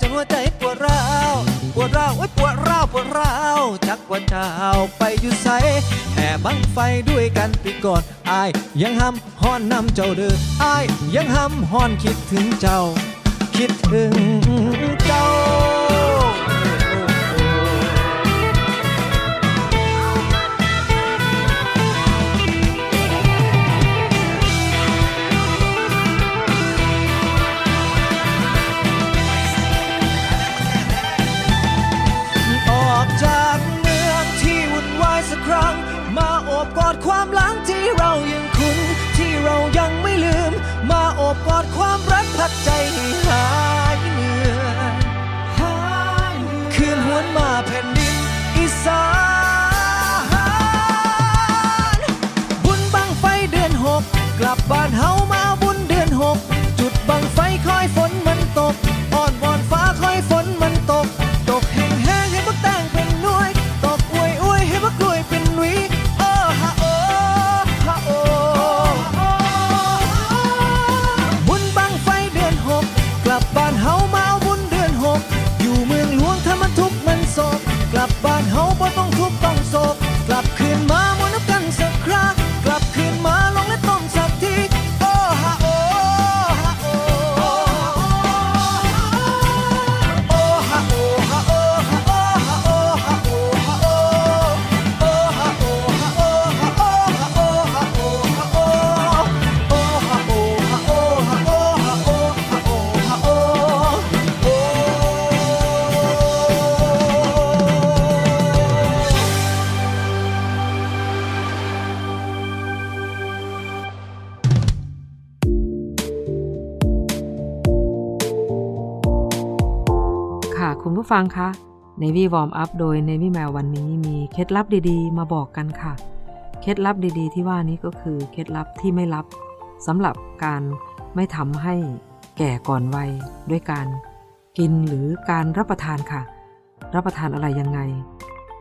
จนหัวใจปวดร้าวปวดร้าวโอ้ยปวดร้าวปวดร้าวจักว่าเจ้าไปอยู่ใสแห่บังไฟด้วยกันปีก่อนอายยังห้ำห้อนนำเจ้าเด้ออายยังห้ำห้อนคิดถึงเจ้า คิดถึงเจ้า ผู้ฟังคะ Navy Warm Up โดย Navy Mail วันนี้มีเคล็ดลับดีๆ มาบอกกันค่ะ เคล็ดลับดีๆ ที่ว่านี้ก็คือเคล็ดลับที่ไม่ลับสำหรับการไม่ทำให้แก่ก่อนวัยด้วยการกินหรือการรับประทานค่ะ รับประทานอะไรยังไง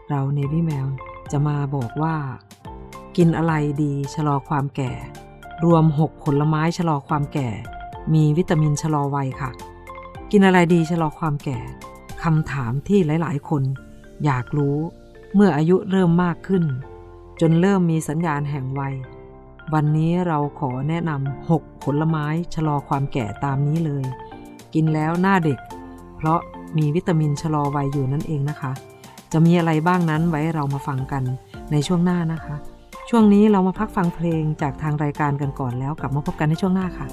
เรา Navy Mail จะมาบอกว่า กินอะไรดีชะลอความแก่ รวม 6 ผลไม้ชะลอความแก่ มีวิตามินชะลอวัยค่ะ กินอะไรดีชะลอความแก่ คำถามที่หลายๆ คน อยากรู้เมื่ออายุเริ่มมากขึ้น จนเริ่มมีสัญญาณแห่งวัย วันนี้เราขอแนะนำ6ผลไม้ชะลอความแก่ตามนี้เลย กินแล้วหน้าเด็ก เพราะมีวิตามินชะลอวัยอยู่นั่นเองนะคะ จะมีอะไรบ้างนั้นไว้เรามาฟังกันในช่วงหน้านะคะ ช่วงนี้เรามาพักฟังเพลงจากทางรายการกันก่อนแล้วกลับมาพบกันในช่วงหน้าค่ะ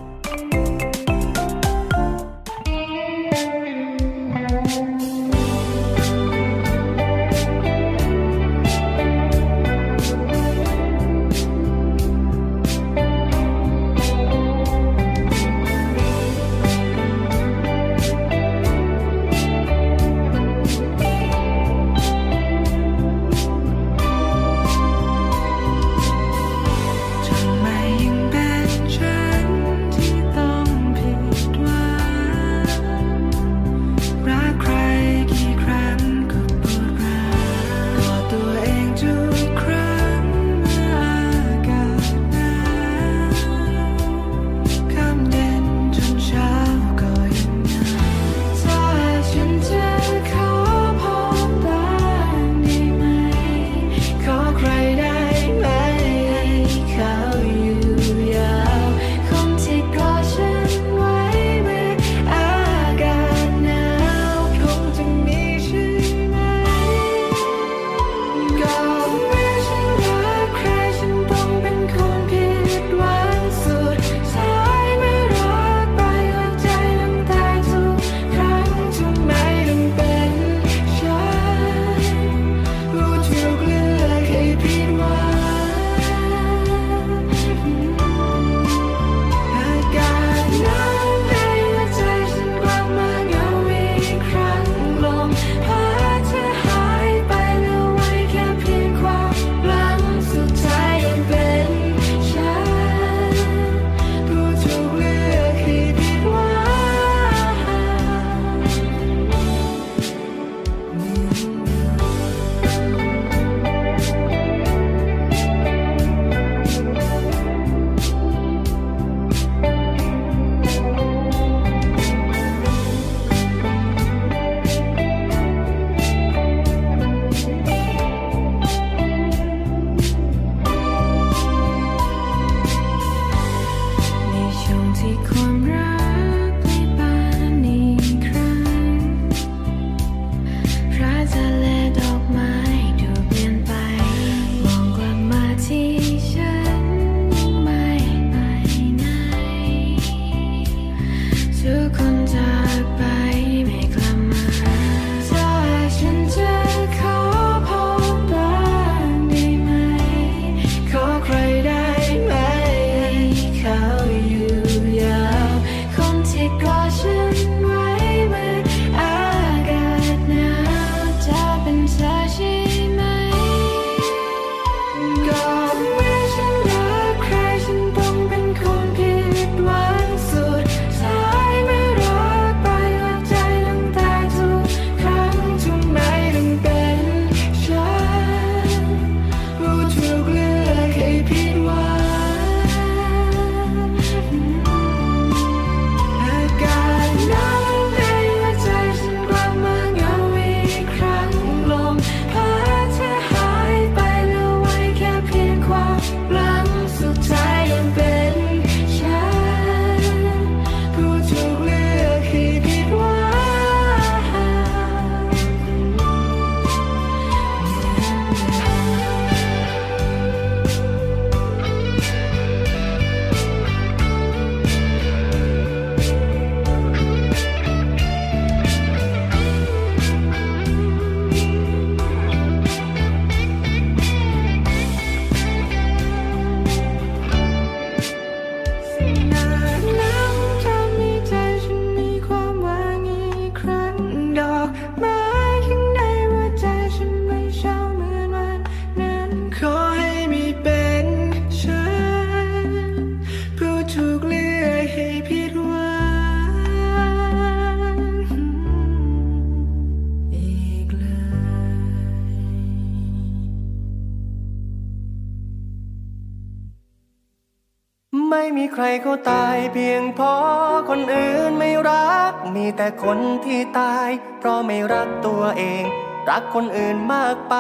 เขาตายเพียงเพราะคนอื่นไม่รัก มีแต่คนที่ตาย เพราะไม่รักตัวเอง รักคนอื่นมากไป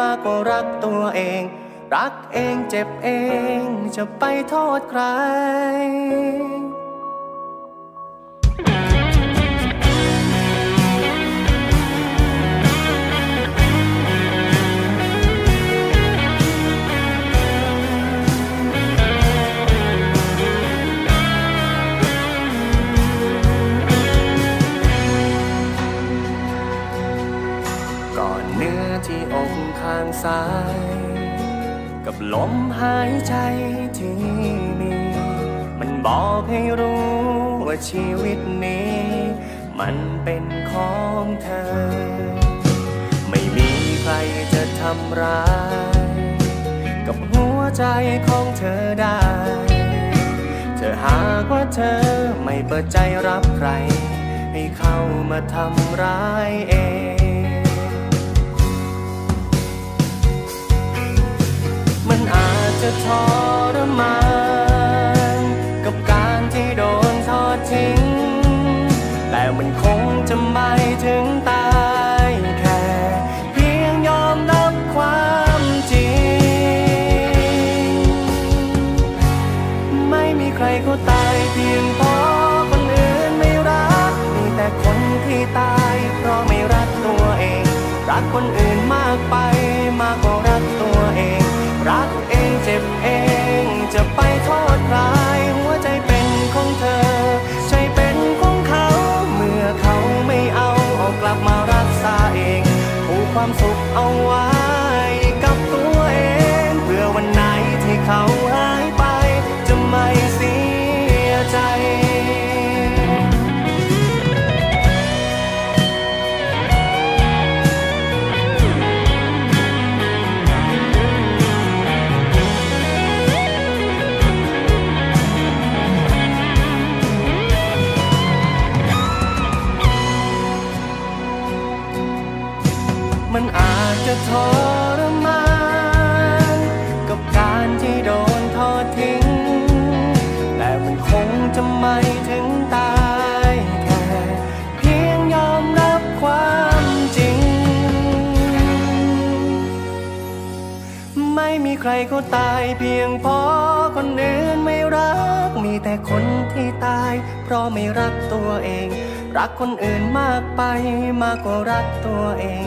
มากกว่ารักตัวเอง รักเองเจ็บเองจะไปโทษใคร ให้รู้ว่าชีวิตนี้ มันเป็นของเธอ ไม่มีใครจะทำร้าย กับหัวใจของเธอได้ เธอหากว่าเธอไม่เปิดใจรับใคร ให้เข้ามาทำร้ายเองมันอาจจะทรมาน ทิ้ง แต่มันคงจะไม่ถึงตายแค่ เพียงยอมรับความจริง ไม่มีใครเขาตายเพียงเพราะคนอื่นไม่รัก มีแต่คนที่ตาย เพราะไม่รักตัวเอง รักคนอื่นมากไป ใครเขาตายเพียงเพราะคนอื่นไม่รัก มีแต่คนที่ตาย เพราะไม่รักตัวเอง รักคนอื่นมากไปมากกว่ารักตัวเอง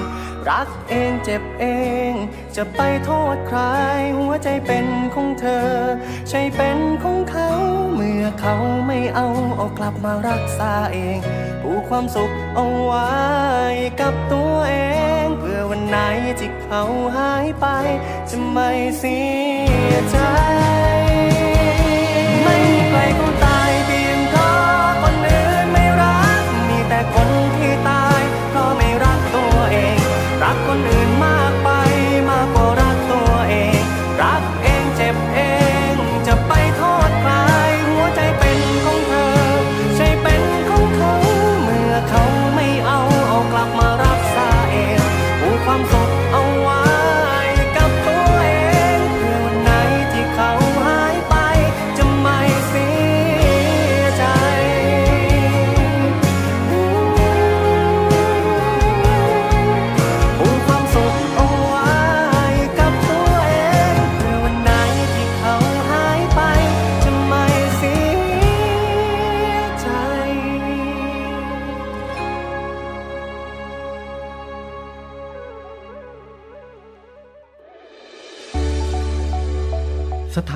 รักเองเจ็บเอง จะไปโทษใคร หัวใจเป็นของเธอ ใช่เป็นของเขา เมื่อเขาไม่เอาเอากลับมารักษาเองผูกความสุขเอาไว้กับตัวเอง เพื่อวันไหนที่ เขาหายไปจะไม่เสียใจ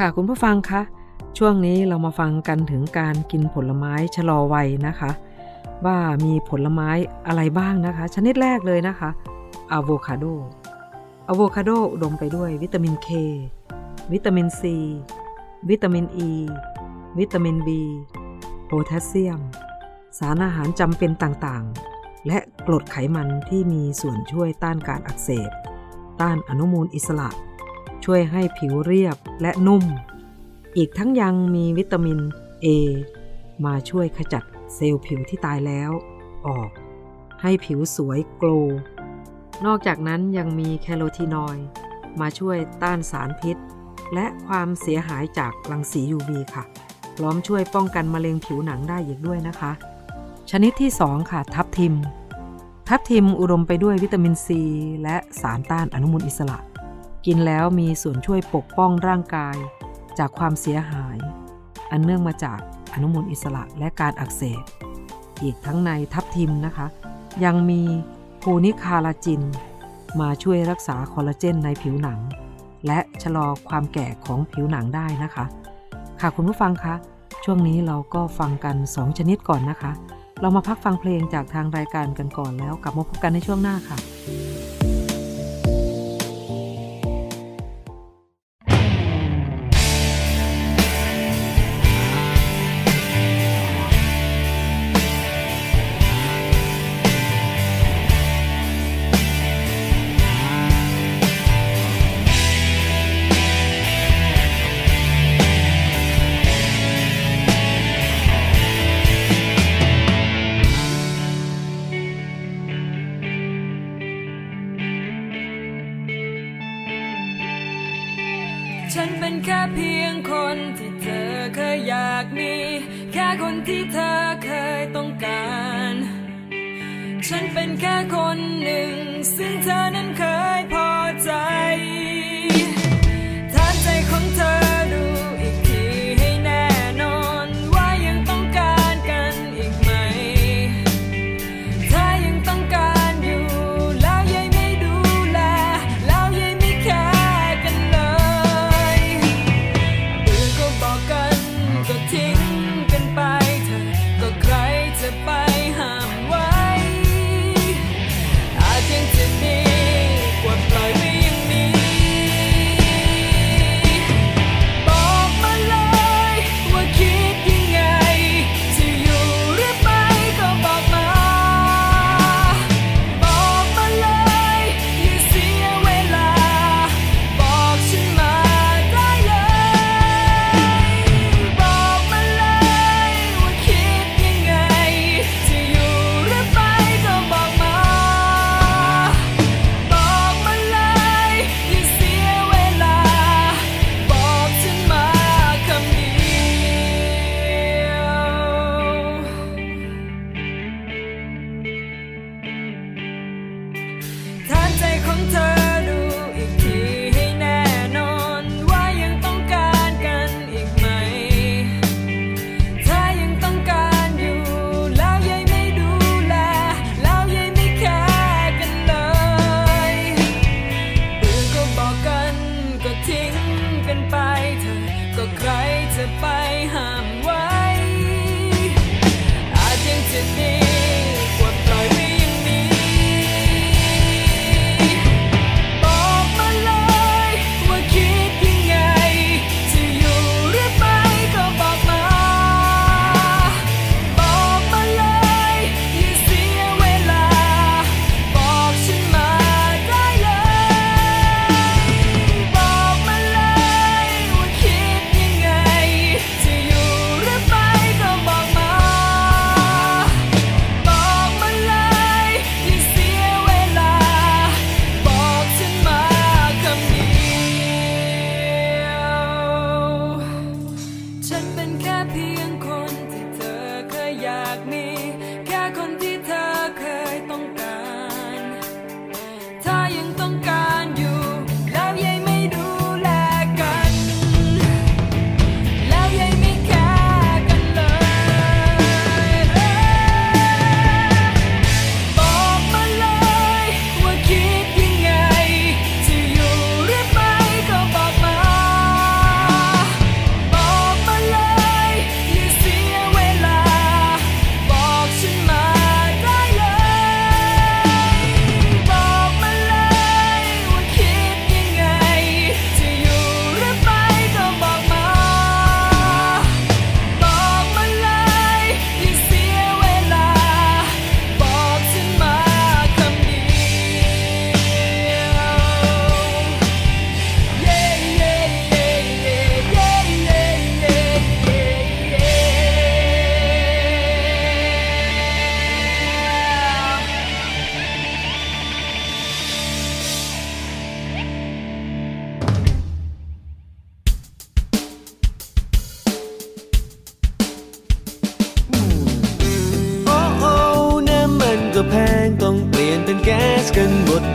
ค่ะคุณผู้ฟังคะช่วงนี้เรามาฟังกันถึงการกินผลไม้ชะลอวัยนะคะ ว่ามีผลไม้อะไรบ้างนะคะ ชนิดแรกเลยนะคะอะโวคาโดอะโวคาโดอุดมไปด้วยวิตามินเควิตามินซีวิตามินอ e, ีวิตามินบีโพแทสเซียม สารอาหารจำเป็นต่างๆ และกรดไขมันที่มีส่วนช่วยต้านการอักเสบ ต้านอนุมูลอิสระ ช่วยให้ผิวเรียบและนุ่ม อีกทั้งยังมีวิตามิน A มาช่วยขจัดเซลล์ผิวที่ตายแล้ว ออก ให้ผิวสวยโกลนอกจากนั้นยังมีแคโรทีนอยด์มาช่วยต้านสารพิษ และความเสียหายจากรังสี UV ค่ะ พร้อมช่วยป้องกันมะเร็งผิวหนังได้อีกด้วยนะคะ ชนิดที่ 2 ค่ะ ทับทิม ทับทิมอุดมไปด้วยวิตามินซีและสารต้านอนุมูลอิสระ กินแล้วมีส่วนช่วยปกป้องร่างกาย จากความเสียหาย อันเนื่องมาจากอนุมูลอิสระและการอักเสบ อีกทั้งในทับทิมนะคะ ยังมีโพนิคาลาจิน มาช่วยรักษาคอลลาเจนในผิวหนัง และชะลอความแก่ของผิวหนังได้นะคะ ค่ะคุณผู้ฟังคะช่วงนี้เราก็ฟังกัน 2 ชนิดก่อนนะคะ เรามาพักฟังเพลงจากทางรายการกันก่อนแล้วกลับมาพบกันในช่วงหน้าค่ะ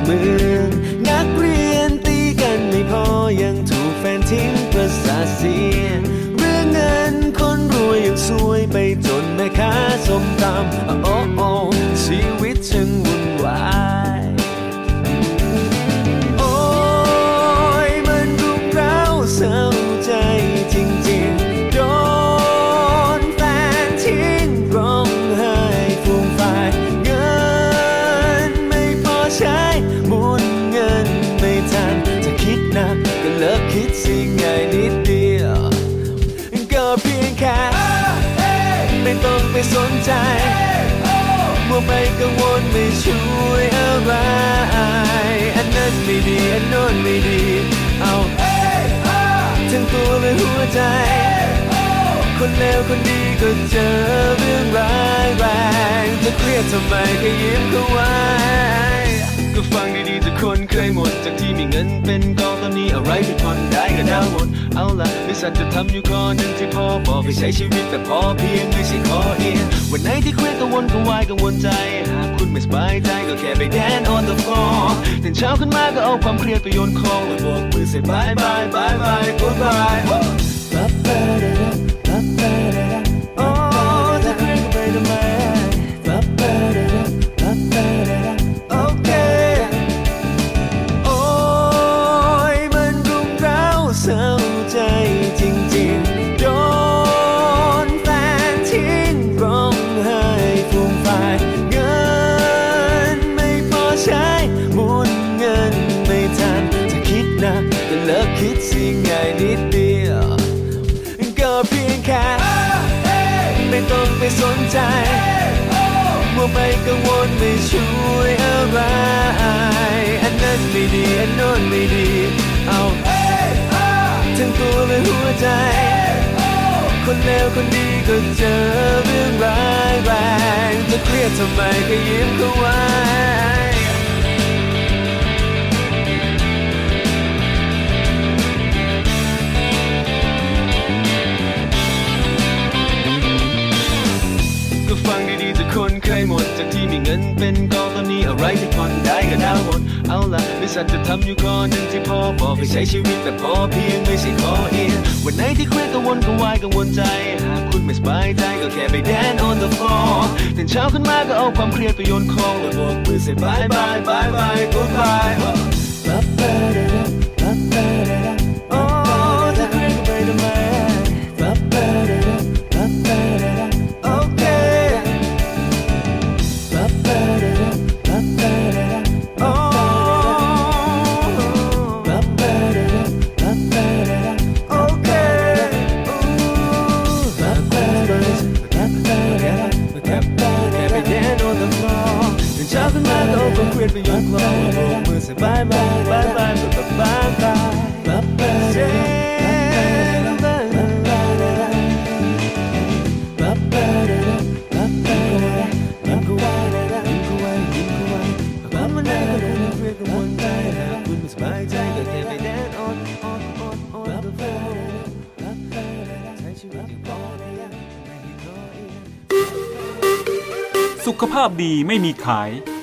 เมือง นักเรียนตีกันไม่พอยังถูกแฟนทิ้งประสาเสียเรื่องเงินคนรวยยังซวยไปจนแม่ค้าสมตำ ไปกังวลไม่ช่วยอะไร อันนั้นไม่ดี อันโน้นไม่ดี เอาทั้งตัวและหัวใจ คนเลวคนดีก็เจอเรื่องร้ายแรงจะเครียดทำไมก็ยิ้มเข้าไว้ก็ฟัง เคยหมดจากที่มีเงินเป็นกองตอนนี้อะไรที่ทนได้ก็ได้หมดเอาล่ะนิสันจะทำอยู่ข้อหนึ่งที่พ่อบอกให้ใช้ชีวิตแบบพอเพียงไม่ใช่ขอเอียงวันไหนที่เครียดกังวลกังวายกังวลใจ หากคุณไม่สบายใจก็แค่ไปแดน on the floor ตื่นเช้าขึ้นมาก็เอาความเครียดไปโยนคลองแล้วโบกมือเสียบายบายบายบาย goodbye โอ้ สนใจมัวไปกังวลไม่ช่วยอะไร อันนั้นไม่ดี อันโน้นไม่ดี เอาทั้งตัวและหัวใจ คนเลวคนดีก็เจอเรื่องร้ายแรงจะเครียดทำไมก็ยิ้มเข้าไว้ เคยหมด จากที่มีเงินเป็นกองตอนนี้อะไรที่ผ่อนได้ก็ดาวน์หมด เอาล่ะนิสันจะทำอยู่ข้อหนึ่งที่พอบอกให้ใช้ชีวิตแบบพอเพียงไม่ใช่ขอเอียงวันไหนที่เครียดกังวลกังวายกังวลใจ หากคุณไม่สบายใจก็แค่ไปแดน on the floor ตื่นเช้าขึ้นมาก็เอาความเครียดไปโยนคลองแล้วโบกมือเสียบายบายบายบาย goodbye เรียดไปโบกมือสบายบายบายบายบายบายบายเจ๊ยิ้มเข้าไว้ยิ้มเข้ายเจหากคุณไม่สบายใจก็แค่ไปแดน on on on on the floor ใช้ชีวิตอย่างพอเพียงไม่ให้ขออีกสุขภาพดีไม่มีขาย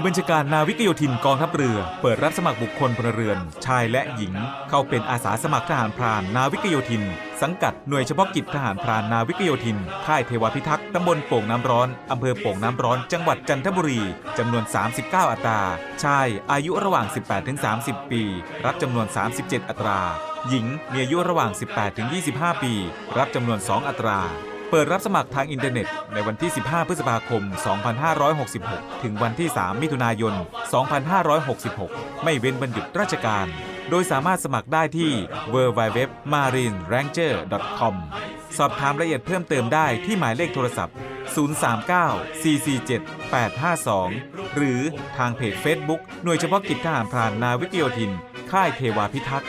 วยบัญชาการนาวิกโยธินกองทัพเรือ เปิดรับสมัครบุคคลพลเรือน ชายและหญิง เข้าเป็นอาสาสมัครทหารพรานนาวิกโยธิน สังกัดหน่วยเฉพาะกิจทหารพรานนาวิกโยธิน ค่ายเทวพิทักษ์ตำบลโป่งน้ำร้อนอำเภอโป่งน้ำร้อนจังหวัดจันทบุรีจำนวน 39 อัตรา ชายอายุระหว่าง 18-30 ปี รับจำนวน 37 อัตรา หญิงมีอายุระหว่าง 18-25 ปี รับจำนวน 2 อัตรา เปิดรับสมัครทางอินเทอร์เน็ต ในวันที่ 15 พฤษภาคม 2566 ถึงวันที่ 3 มิถุนายน 2566 ไม่เว้นวันหยุดราชการ โดยสามารถสมัครได้ที่ www.marineranger.com สอบถามรายละเอียดเพิ่มเติมได้ที่หมายเลขโทรศัพท์ 039447852 หรือทางเพจ Facebook หน่วยเฉพาะกิจทหารพรานนาวิกโยธิน ค่ายเทวาพิทักษ์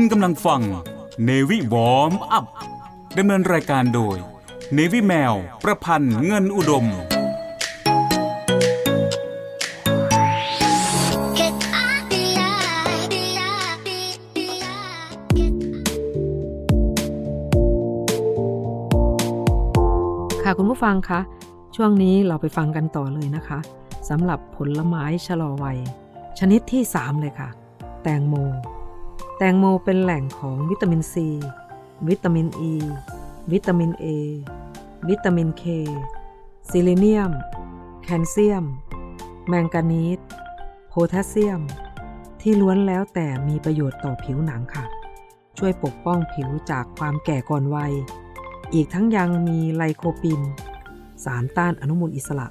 คุณกำลังฟัง Navy Warm Up ดำเนินรายการโดย Navy แมว ประพันธ์เงินอุดม ค่ะคุณผู้ฟังคะช่วงนี้เราไปฟังกันต่อเลยนะคะสำหรับผลไม้ชะลอวัย ชนิดที่ 3 เลยค่ะ แตงโม แตงโมเป็นแหล่งของวิตามินซี วิตามินอีวิตามิน A วิตามินเคซิลิเนียม แคลเซียม แมงกานีสโพแทสเซียม ที่ล้วนแล้วแต่มีประโยชน์ต่อผิวหนังค่ะ ช่วยปกป้องผิวจากความแก่ก่อนวัย อีกทั้งยังมีไลโคปิน สารต้านอนุมูลอิสระ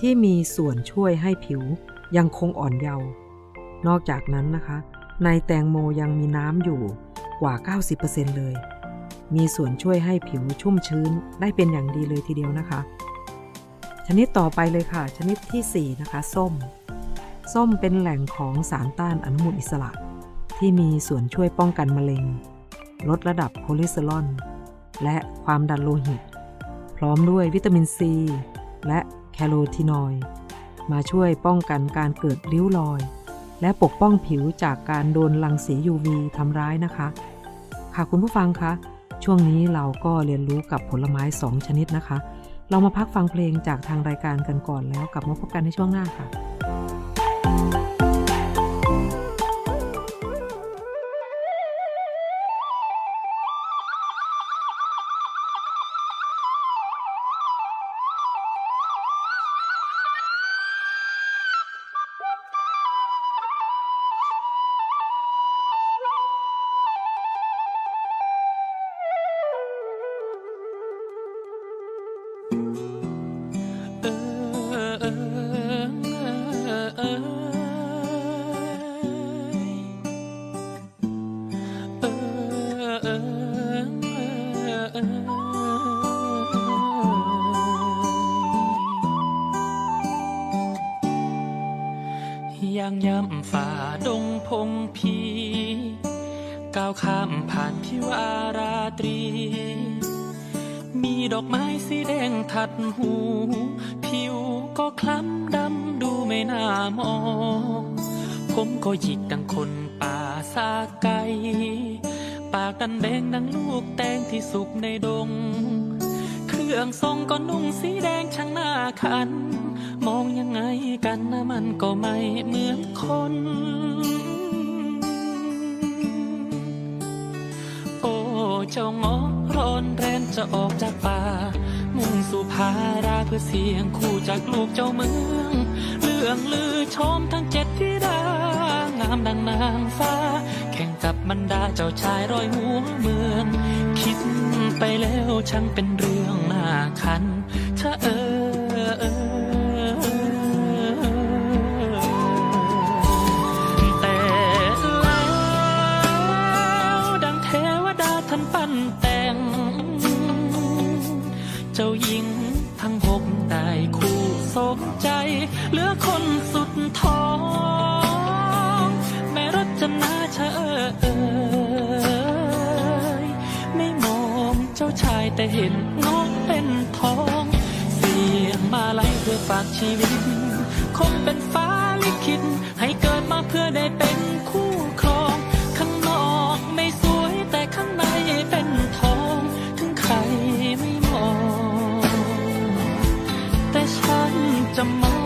ที่มีส่วนช่วยให้ผิวยังคงอ่อนเยาว์นอกจากนั้นนะคะ ในแตงโมยังมีน้ำอยู่กว่า 90%เลย มีส่วนช่วยให้ผิวชุ่มชื้นได้เป็นอย่างดีเลยทีเดียวนะคะ ชนิดต่อไปเลยค่ะ ชนิดที่ 4 นะคะ ส้ม ส้มเป็นแหล่งของสารต้านอนุมูลอิสระ ที่มีส่วนช่วยป้องกันมะเร็ง ลดระดับคอเลสเตอรอลและความดันโลหิต พร้อมด้วยวิตามินซี และแคโรทีนอยด์มาช่วยป้องกันการเกิดริ้วรอย และปกป้องผิวจากการโดนรังสี UV ทำร้ายนะคะ ค่ะคุณผู้ฟังคะช่วงนี้เราก็เรียนรู้กับผลไม้ 2 ชนิดนะคะ เรามาพักฟังเพลงจากทางรายการกันก่อนแล้วกลับมาพบกันในช่วงหน้าค่ะ ย่างย่ำฝ่าดงพงพี ก้าวข้ามผ่านพิวาราตรี มีดอกไม้สีแดงทัดหู ผิวก็คล้ำดำดูไม่น่ามอง ผมก็หยิกดังคนป่าซาไกปากดันแดงดังลูกแตงที่สุกในดง เครื่องทรงก็นุ่งสีแดงช่างหน้าคัน มองยังไงกันนะมันก็ไม่เหมือนคน โอ้เจ้างอร้อนแรนจะออกจากป่า มุ่งสู่พาราเพื่อเสียงคู่จากลูกเจ้าเมืองเรื่องลือชมทั้งเจ็ดธิดางามดังนางฟ้า แข่งกับบรรดาเจ้าชายร้อยหัวเมือง คิดไปแล้วช่างเป็นเรื่องน่าคันชะเออ จ้เห็นน้อกเป็นทอง เสียงมาไลเพื่อฝากชีวิต คงเป็นฟ้าลิขิตให้เกิดมาเพื่อได้เป็นคู่ครอง ข้างนอกไม่สวยแต่ข้างในเป็นทอง ถึงใครไม่มอง แต่ฉันจะมอง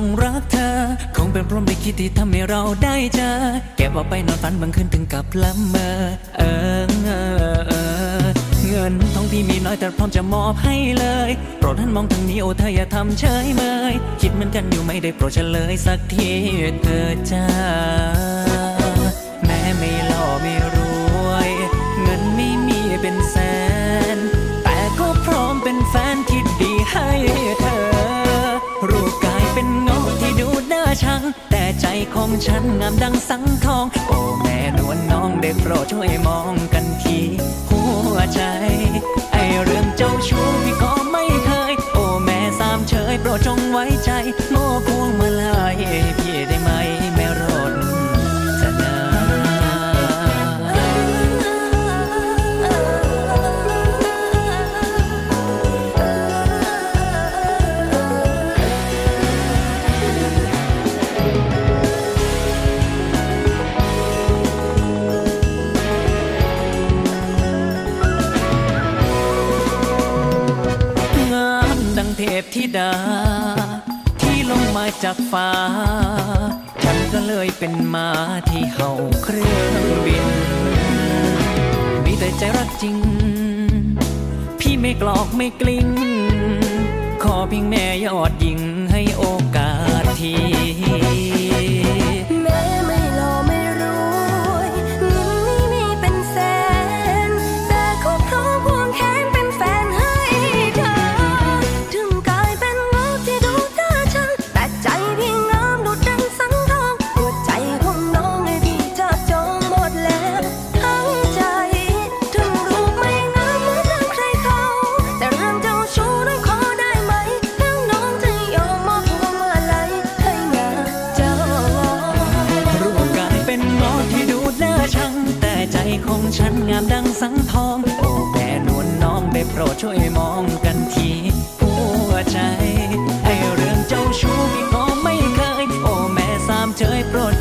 งรักเธอ คงเป็นพร้อมไปคิดที่ทำให้เราได้เจอ เก็บเอาไปนอนฝันบางคืนถึงกับละเมอเออเออเออเงินทองที่มีน้อยแต่พร้อมจะมอบให้เลยโปรดท่านมองทางนี้โอ้เธออย่าทำเฉยเมยคิดเหมือนกันอยู่ไม่ได้โปรดเฉลยสักทีเธอจ้า ฉันงามดังสังทอง โอ้แม่นวลน้องเด็กโปรดช่วยมองกันทีหัวใจ ไอเรื่องเจ้าชู้พี่ก็ไม่เคย โอ้แม่สามเฉยโปรดจงไว้ใจโมพวงมาลายพี่ได้ไหม ดา ที่ลงมาจากฟ้า ฉันก็เลยเป็นมาที่เห่าเครื่องบิน มีแต่ใจรักจริง พี่ไม่กลอกไม่กลิ้ง ขอเพียงแม่ยอดยิงให้โอกาสที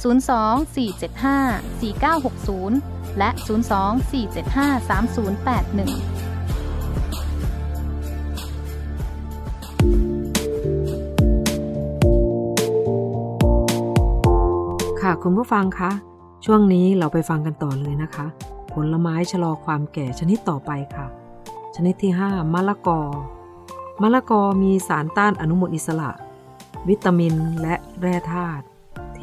02-475-4960 และ 02-475-3081ค่ะคุณผู้ฟังคะช่วงนี้เราไปฟังกันต่อเลยนะคะ ผลไม้ชะลอความแก่ชนิดต่อไปค่ะ ชนิดที่ 5 มะละกอ มะละกอมีสารต้านอนุมูลอิสระ วิตามินและแร่ธาตุ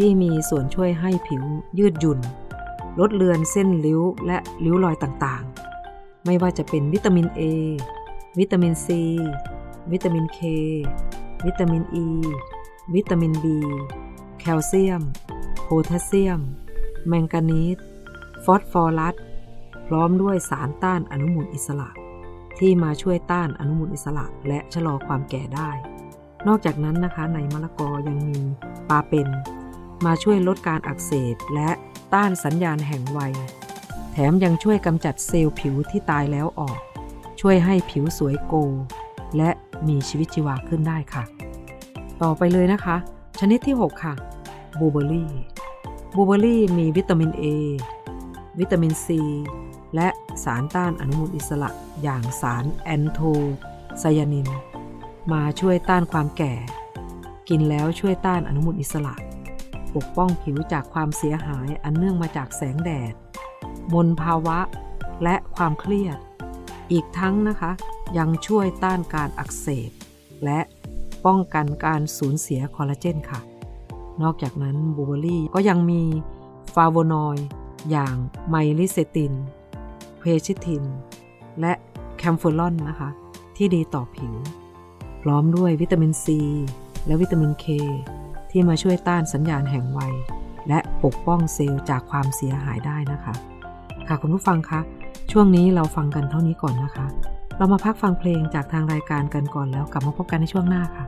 ที่มีส่วนช่วยให้ผิวยืดหยุ่น ลดเลือนเส้นริ้วและริ้วรอยต่างๆ ไม่ว่าจะเป็นวิตามิน A วิตามิน C วิตามิน K วิตามิน E วิตามิน B แคลเซียม โพแทสเซียม แมงกานีสฟอสฟอรัส พร้อมด้วยสารต้านอนุมูลอิสระ ที่มาช่วยต้านอนุมูลอิสระและชะลอความแก่ได้ นอกจากนั้นนะคะในมะละกอยังมีปาเป็น มาช่วยลดการอักเสบและต้านสัญญาณแห่งวัย แถมยังช่วยกำจัดเซลล์ผิวที่ตายแล้วออก ช่วยให้ผิวสวยโก และมีชีวิตชีวาขึ้นได้ค่ะ ต่อไปเลยนะคะ ชนิดที่ 6 ค่ะบลูเบอร์รี่บลูเบอร์รี่มีวิตามิน A วิตามิน C และสารต้านอนุมูลอิสระอย่างสารแอนโทไซยานิน มาช่วยต้านความแก่ กินแล้วช่วยต้านอนุมูลอิสระ ปกป้องผิวจากความเสียหายอันเนื่องมาจากแสงแดด มลภาวะ และความเครียด อีกทั้งนะคะ ยังช่วยต้านการอักเสบ และป้องกันการสูญเสียคอลลาเจนค่ะ นอกจากนั้นบลูเบอร์รี่ก็ยังมีฟลาโวนอยด์อย่าง myricetin quercetin และ kaempferol นะคะ ที่ดีต่อผิว พร้อมด้วยวิตามินซีและวิตามินเค ที่มาช่วยต้านสัญญาณแห่งวัย และปกป้องเซลล์จากความเสียหายได้นะคะ ค่ะคุณผู้ฟังคะช่วงนี้เราฟังกันเท่านี้ก่อนนะคะ เรามาพักฟังเพลงจากทางรายการกันก่อนแล้วกลับมาพบกันในช่วงหน้าค่ะ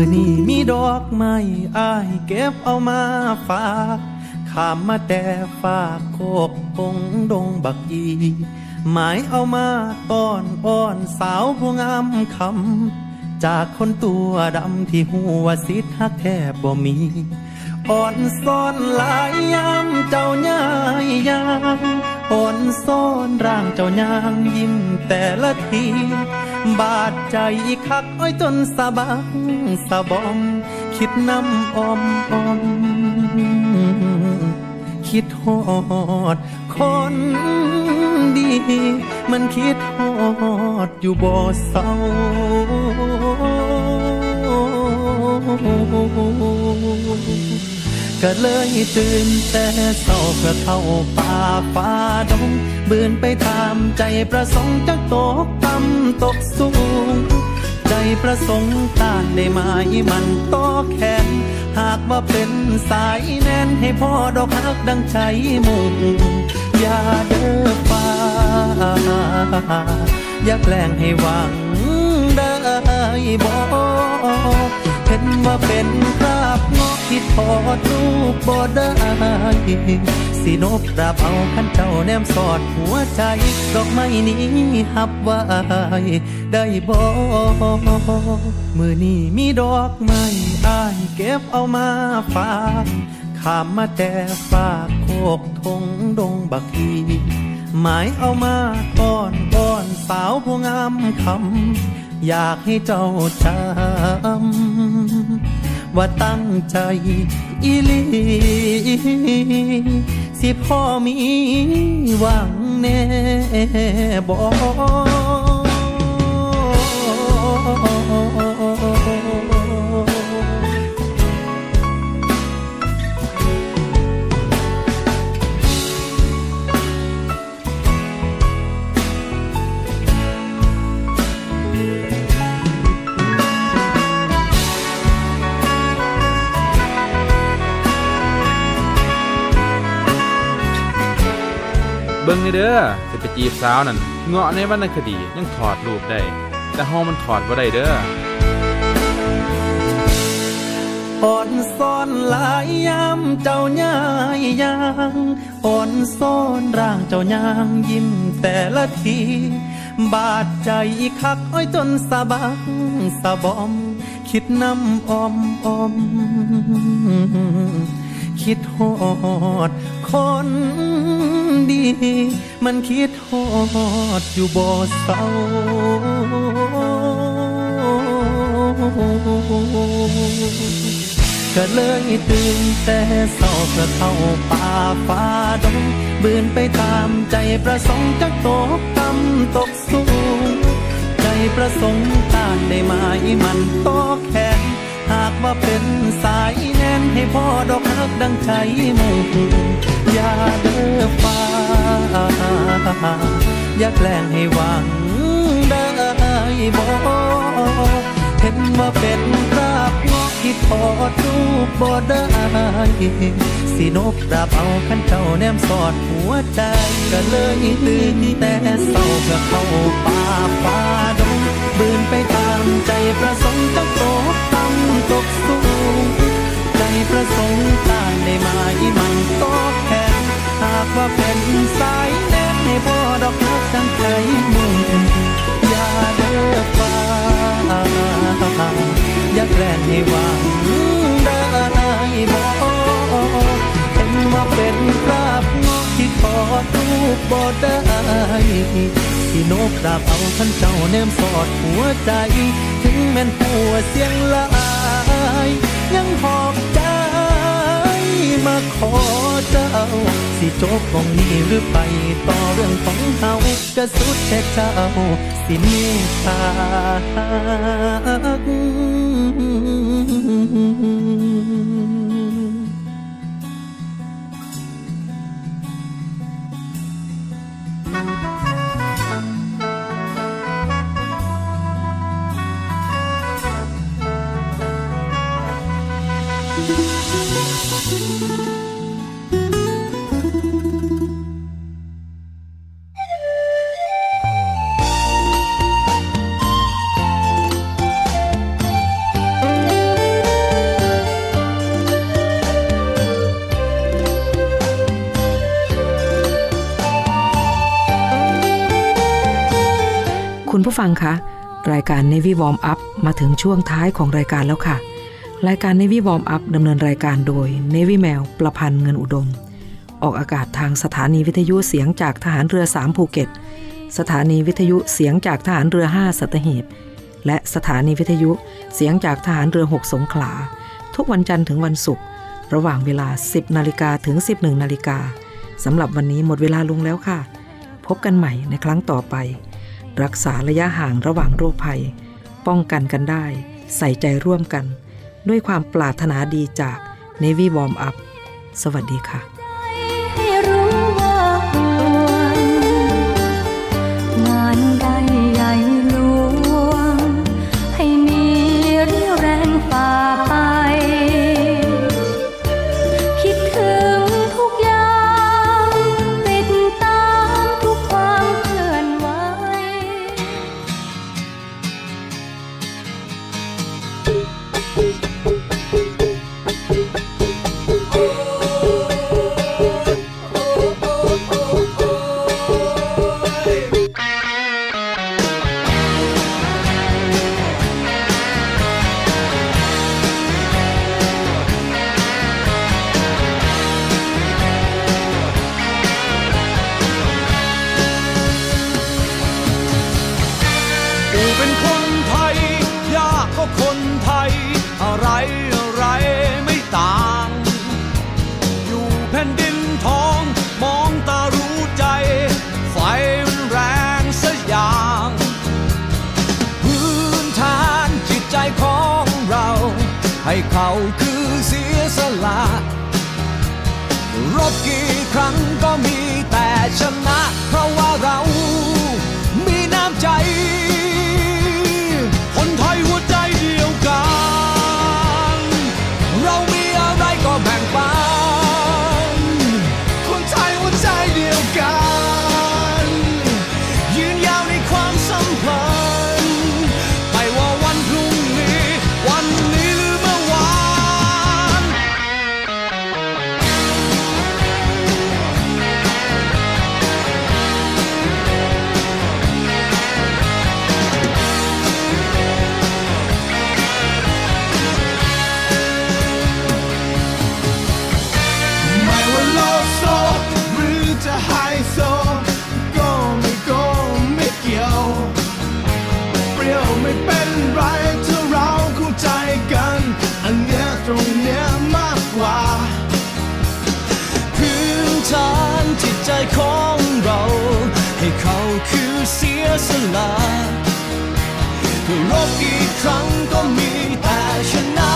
อนี้มีดอกไม้อายเก็บเอามาฝากขามมาแต่ฝากโคกคงดงบักอีหมายเอามาต้อนอ้อนสาวผู้งามคำจากคนตัวดำที่หัวสิทธักแทบบ่มีอ่อนซ่อนหลายยามเจ้าย่ายยางอ่อนซ่อนร่างเจ้ายางยิ้มแต่ละที บาดใจคักอ้อยจนสะบังสะบอม คิดน้ำอมอม คิดฮอด คนดี มันคิดฮอดอยู่บ่เศร้า ก็เลยตื่นแต่เศร้าเพื่อเข้าป่าฟ้าดงบืนไปตามใจประสงค์จะตกต่ำตกสูง ใจประสงค์ต้านได้ไหมมันต่อแขนหากว่าเป็นสายแน่นให้พ่อดอกฮักดังใจมุ่งอย่าเด้อฟ้าอย่าแกล้งให้หวังได้บอกเห็นว่าเป็นคราบงอ กที่ทอดรูปบ่ได้สินบราบเอาขันเจ้าแนมสอดหัวใจ ดอกไม้นี้หับไว้ได้บ่มือนี้มีดอกไม้อายเก็บเอามาฝากขามมาแต่ฝากโคกทงดงบักฮีหมายเอามาก่อนก่อนสาวผู้งามคำอยากให้เจ้าจำ ว่าตั้งใจอีลีสิพ่อมีหวังแน่บอก บิ่งนี่เด้อจะไปจีบสาวนั่นเงาะในวรรณคดียังถอดรูปได้ แต่เฮามันถอดบ่ได้เด้ออ่อนซ่อนหลายยามเจ้าย่ายยางอ่อนซ่อนร่างเจ้ายางยิ้มแต่ละที บาดใจคักอ้อยจนสะบักสะบอม คิดน้ำออมออม คิดฮอดคนดี มันคิดฮอดอยู่บ่เศร้าก็เลยตื่นแต่เศร้าเพื่อเข้าป่าฟ้าดงบืนไปตามใจประสงค์จักตกต่ำตกสูง ใจประสงค์ต้านได้ไหมมันตอแขนหากว่าเป็นสาย ให้พ่อดอกฮักดังใจมุ่งอย่าเด้อฟ้า อย่าแกล้งให้หวังได้บอกเห็นว่าเป็นคราบงอกที่ทอดรูปบ่ได้สินบราบเอาขันเจ้าแนมสอดหัวใจก็เลยตื่นแต่เศร้าเพื่อเข้าป่าฟ้าดงบืนไปตามใจประสงค์จะตกต่ำตก ประสงค์ตานได้มายมันตอกแขนหากว่าเป็นสายแน่นให้พ่อดอกรักจังใจมุ่งอย่าเด้อฟ้าอย่าแกล้งให้หวังได้บอกเห็นว่าเป็นคราบงอกที่ทอรูปบ่ได้ที่โนกดาบเอาขันเจ้าแนมสอดหัวใจ ถึงแม่นหัวเสียงลายยังหอบใจ มาขอเจ้า สิจบของนี้หรือไปต่อเรื่องของเฮาก็สุดแต่เจ้า สิเมตตา คุณผู้ฟังคะ รายการ Navy Warm Up มาถึงช่วงท้ายของรายการแล้วค่ะ รายการ Navy Warm Up ดำเนินรายการโดย Navy แมวประพันธ์เงินอุดม ออกอากาศทางสถานีวิทยุเสียงจากทหารเรือ 3 ภูเก็ต สถานีวิทยุเสียงจากทหารเรือ 5 สัตหีบ และสถานีวิทยุเสียงจากทหารเรือ 6 สงขลา ทุกวันจันทร์ถึงวันศุกร์ระหว่างเวลา 10 นาฬิกาถึง 11 นาฬิกาสำหรับวันนี้หมดเวลาลงแล้วค่ะ พบกันใหม่ในครั้งต่อไป รักษาระยะห่างระหว่างโรคภัย ป้องกันกันได้ ใส่ใจร่วมกัน ด้วยความปรารถนาดีจาก Navy Warm Up สวัสดีค่ะ much คือเสียสละรบกี่ครั้งก็มีแต่ชนะ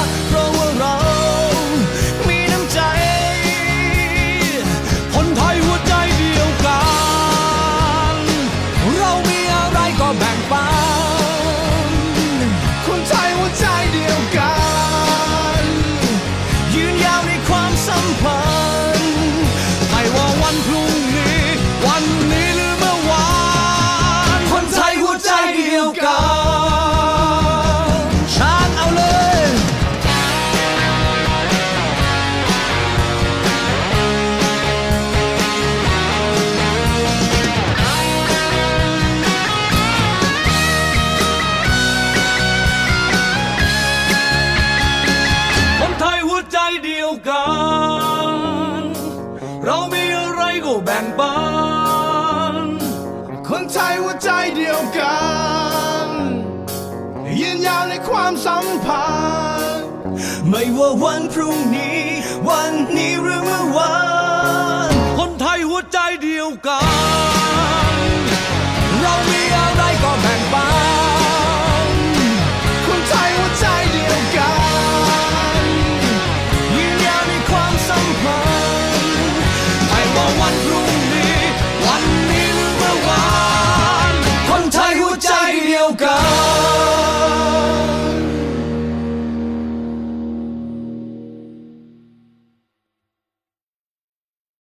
ว่าวันพรุ่งนี้ วันนี้หรือเมื่อวาน คนไทยหัวใจเดียวกัน